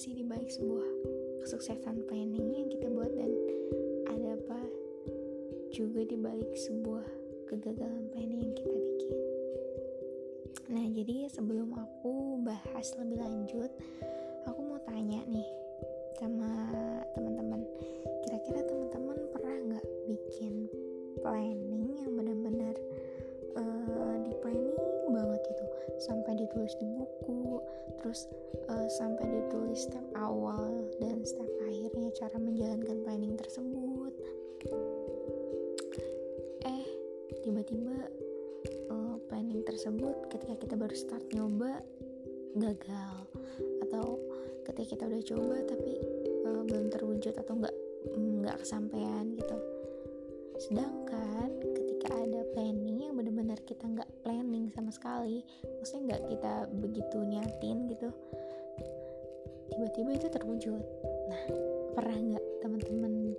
sih di balik sebuah kesuksesan planning yang kita buat dan ada apa juga di balik sebuah kegagalan planning yang kita bikin. Nah jadi sebelum aku bahas lebih lanjut aku mau tanya nih sama teman-teman. Kira-kira teman-teman pernah nggak bikin planning yang benar-benar uh, di planning banget itu sampai ditulis di buku terus uh, sampai ditulis step awal dan step akhirnya cara menjalankan planning tersebut. Eh tiba-tiba uh, planning tersebut ketika kita baru start nyoba gagal. Atau ketika kita udah coba tapi uh, belum terwujud atau nggak nggak kesampaian gitu. Sedangkan ketika ada planning yang benar-benar kita nggak planning sama sekali. Maksudnya nggak kita begitu niatin gitu. Tiba-tiba itu terwujud. Nah pernah nggak teman-teman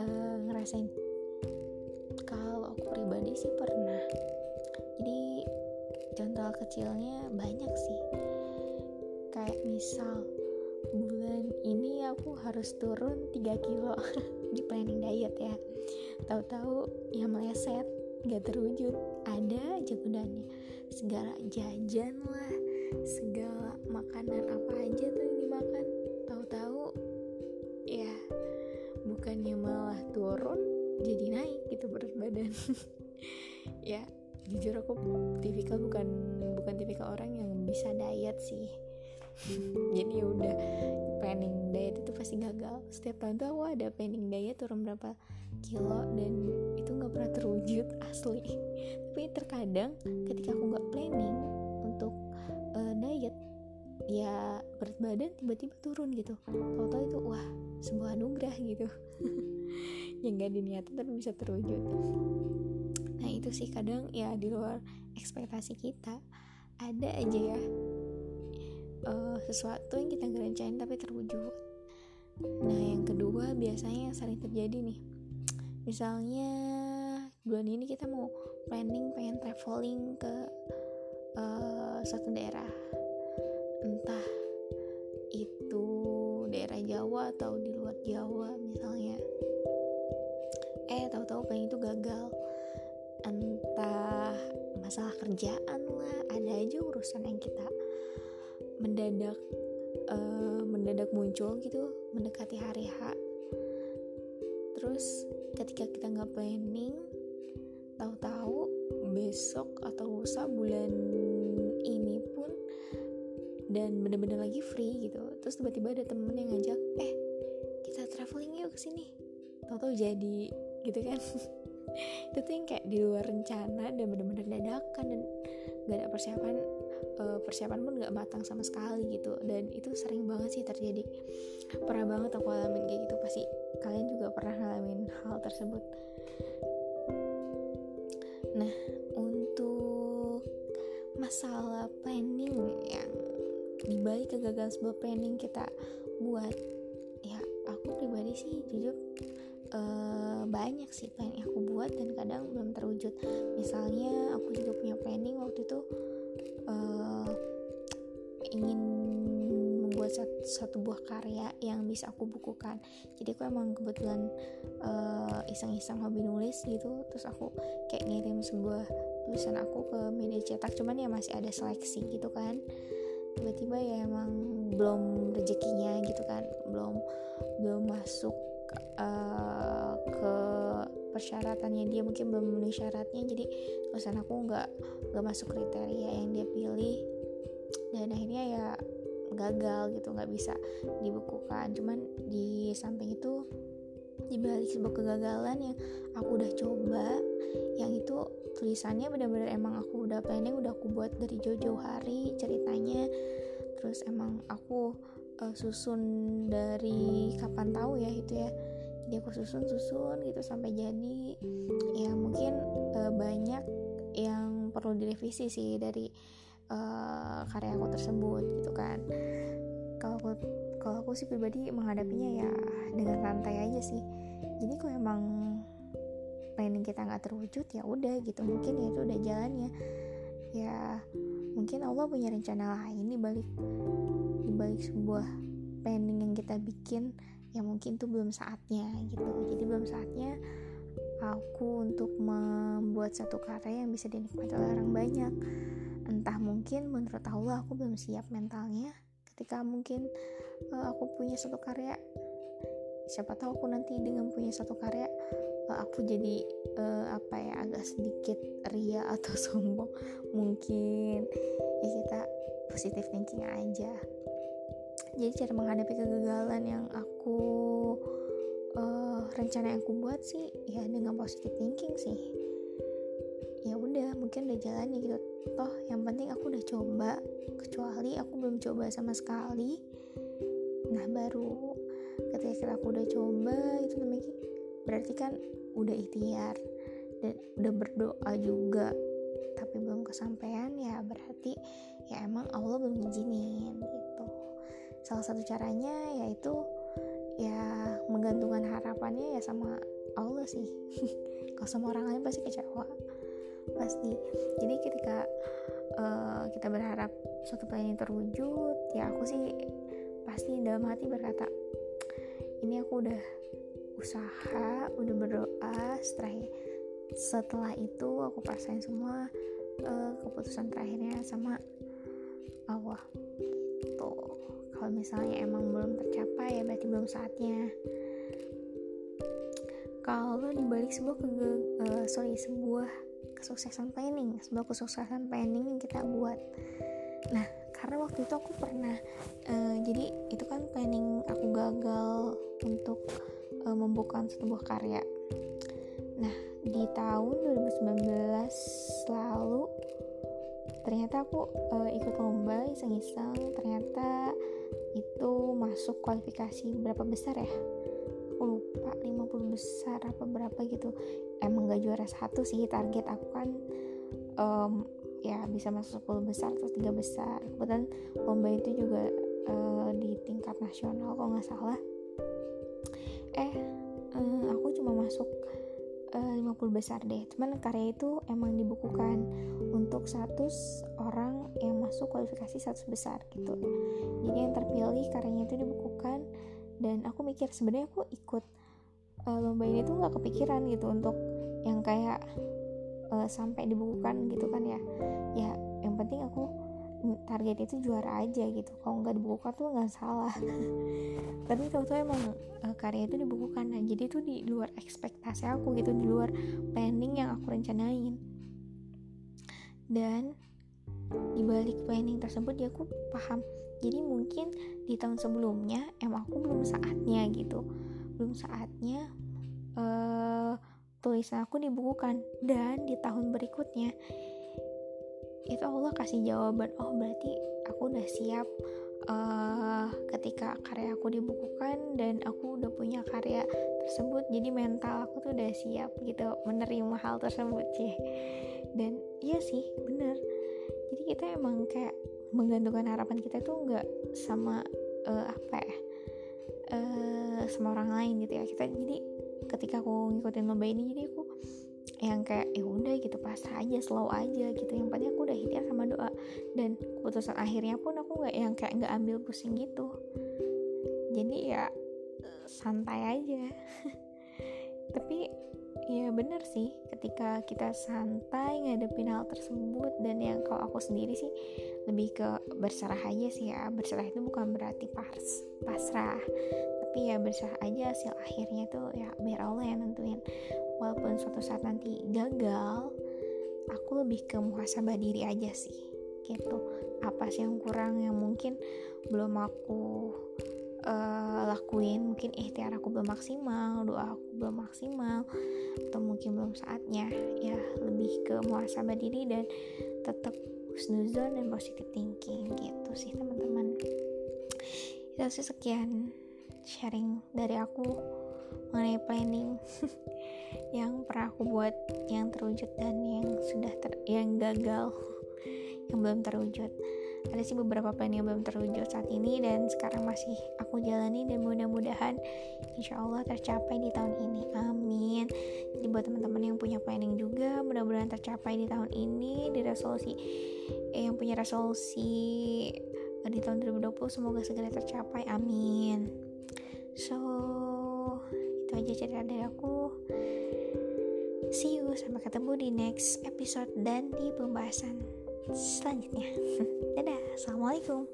uh, ngerasain? Kalau aku pribadi sih pernah. Jadi contoh kecilnya banyak sih. Kayak misal bulan ini aku harus turun 3 kilo di planning diet ya. Tahu-tahu ya meleset gak terwujud. Ada aja gunanya. Segala jajan lah. Segala makanan apa aja tuh yang dimakan. Tahu-tahu ya bukannya malah turun jadi naik gitu berat badan. Ya jujur aku tipikal bukan bukan tipikal orang yang bisa diet sih. Jadi ya udah planning diet itu pasti gagal. Setiap tahun tuh aku ada planning diet turun berapa kilo dan pernah terwujud asli. Tapi terkadang ketika aku nggak planning untuk uh, diet ya berat badan tiba-tiba turun gitu. Tahu-tahu itu wah sebuah anugerah gitu. Yang gak diniatin tapi bisa terwujud. Nah itu sih kadang ya di luar ekspektasi kita ada aja ya uh, sesuatu yang kita gak rencanain tapi terwujud. Nah yang kedua biasanya yang sering terjadi nih. Misalnya bulan ini kita mau planning pengen traveling ke uh, suatu daerah. Entah itu daerah Jawa atau di luar Jawa misalnya. Eh tahu-tahu pengen itu gagal. Entah masalah kerjaan lah ada aja urusan yang kita mendadak uh, mendadak muncul gitu mendekati hari H. Terus ketika kita nggak planning tahu-tahu besok atau lusa bulan ini pun dan bener-bener lagi free gitu. Terus tiba-tiba ada temen yang ngajak eh kita traveling yuk ke sini. Tahu-tahu jadi gitu kan. Itu tuh yang kayak di luar rencana dan bener-bener dadakan dan gak ada persiapan uh, persiapan pun gak matang sama sekali gitu. Dan itu sering banget sih terjadi. Pernah banget aku alamin kayak gitu. Pasti kalian juga pernah ngalamin hal tersebut nah untuk masalah planning yang dibalik kegagalan sebuah planning kita buat ya aku pribadi sih jujur uh, banyak sih plan yang aku buat dan kadang belum terwujud. Misalnya aku juga punya planning waktu itu uh, ingin membuat satu, satu buah karya yang bisa aku bukukan. Jadi aku emang kebetulan iseng iseng-iseng hobi nulis gitu. Terus aku kayak ngirim sebuah tulisan aku ke media cetak. Cuman ya masih ada seleksi gitu kan. Tiba-tiba ya emang belum rezekinya gitu kan. Belum belum masuk uh, ke persyaratannya dia. Mungkin belum memenuhi syaratnya. Jadi tulisan aku nggak nggak masuk kriteria yang dia pilih. Dan akhirnya ya gagal gitu nggak bisa dibukukan cuman di samping itu di balik sebuah kegagalan yang aku udah coba yang itu tulisannya benar-benar emang aku udah planning udah aku buat dari jauh-jauh hari ceritanya. Terus emang aku uh, susun dari kapan tahu ya itu ya. Jadi aku susun susun gitu sampai jadi ya mungkin uh, banyak yang perlu direvisi sih dari uh, karya aku tersebut gitu kan. Kalau aku kalau aku sih pribadi menghadapinya ya dengan santai aja sih. Jadi kalau emang planning kita nggak terwujud ya udah gitu. Mungkin ya itu udah jalannya. Ya mungkin Allah punya rencana lain di balik di balik sebuah planning yang kita bikin ya mungkin tuh belum saatnya gitu. Jadi belum saatnya aku untuk membuat satu karya yang bisa dinikmati oleh orang banyak entah mungkin menurut Allah aku belum siap mentalnya. Ketika mungkin uh, aku punya satu karya siapa tahu aku nanti dengan punya satu karya uh, aku jadi uh, apa ya agak sedikit ria atau sombong. Mungkin ya kita positif thinking aja. Jadi cara menghadapi kegagalan yang aku uh, rencana yang aku buat sih ya dengan positive thinking sih mungkin udah jalannya gitu. Toh yang penting aku udah coba. Kecuali aku belum coba sama sekali. Nah baru ketika aku udah coba itu namanya berarti kan udah ikhtiar dan udah berdoa juga. Tapi belum kesampaian ya berarti ya emang Allah belum izinin gitu. Salah satu caranya yaitu ya menggantungkan harapannya ya sama Allah sih. Kalau sama orang lain pasti kecewa pasti. Jadi ketika uh, kita berharap suatu planning terwujud ya aku sih pasti dalam hati berkata ini aku udah usaha udah berdoa setelah setelah itu aku pasain semua uh, keputusan terakhirnya sama Allah. Tuh kalau misalnya emang belum tercapai ya berarti belum saatnya. Kalau dibalik sebuah kege uh, sorry sebuah kesuksesan planning sebuah kesuksesan planning yang kita buat. Nah karena waktu itu aku pernah uh, jadi itu kan planning aku gagal untuk uh, membuka sebuah karya. Nah di tahun 2019 lalu ternyata aku uh, ikut lomba iseng-iseng. Ternyata itu masuk kualifikasi berapa besar ya aku lupa 50 besar apa berapa gitu. Emang gak juara satu sih target aku kan um, ya bisa masuk 10 besar atau tiga besar. Kebetulan lomba itu juga uh, di tingkat nasional kalau nggak salah. Eh uh, aku cuma masuk uh, 50 besar deh. Cuman karya itu emang dibukukan untuk 100 orang yang masuk kualifikasi 100 besar gitu. Jadi yang terpilih karyanya itu dibukukan dan aku mikir sebenarnya aku ikut uh, lomba ini tuh nggak kepikiran gitu untuk yang kayak uh, sampai dibukukan gitu kan ya. Ya yang penting aku target itu juara aja gitu. Kalau nggak dibukukan tuh nggak salah. Tapi tahu-tahu emang uh, karya itu dibukukan. Nah jadi itu di luar ekspektasi aku gitu di luar planning yang aku rencanain. Dan di balik planning tersebut ya aku paham. Jadi mungkin di tahun sebelumnya emang aku belum saatnya gitu. Belum saatnya uh, tulisan aku dibukukan. Dan di tahun berikutnya itu Allah kasih jawaban oh berarti aku udah siap uh, ketika karya aku dibukukan dan aku udah punya karya tersebut. Jadi mental aku tuh udah siap gitu menerima hal tersebut sih. Dan iya sih bener jadi kita emang kayak menggantungkan harapan kita tuh nggak sama uh, apa ya uh, sama orang lain gitu ya. Kita jadi ketika aku ngikutin lomba ini jadi aku yang kayak ya udah gitu pasrah aja slow aja gitu. Yang penting aku udah ikhtiar sama doa. Dan keputusan akhirnya pun aku nggak yang kayak nggak ambil pusing gitu. Jadi ya santai aja. Tapi ya bener sih. Ketika kita santai ngadepin hal tersebut dan yang kalau aku sendiri sih lebih ke berserah aja sih ya. Berserah itu bukan berarti pas pasrah. Tapi ya berserah aja hasil akhirnya tuh ya biar Allah yang nentuin. Walaupun suatu saat nanti gagal aku lebih ke muhasabah diri aja sih. Gitu. Apa sih yang kurang yang mungkin belum aku uh, lakuin mungkin ikhtiar aku belum maksimal doa aku belum maksimal atau mungkin belum saatnya ya lebih ke muhasabah diri dan tetap husnuzon dan positive thinking gitu sih teman-teman. Itu sih sekian sharing dari aku mengenai planning yang pernah aku buat yang terwujud dan yang sudah ter yang gagal yang belum terwujud ada sih beberapa plan yang belum terwujud saat ini dan sekarang masih aku jalani dan mudah-mudahan insya Allah tercapai di tahun ini. Amin. Jadi buat teman-teman yang punya planning juga mudah-mudahan tercapai di tahun ini. Di resolusi eh, yang punya resolusi di tahun 2020 semoga segera tercapai. Amin. So itu aja cerita dari aku. See you. Sampai ketemu di next episode dan di pembahasan selanjutnya. Dadah. Assalamualaikum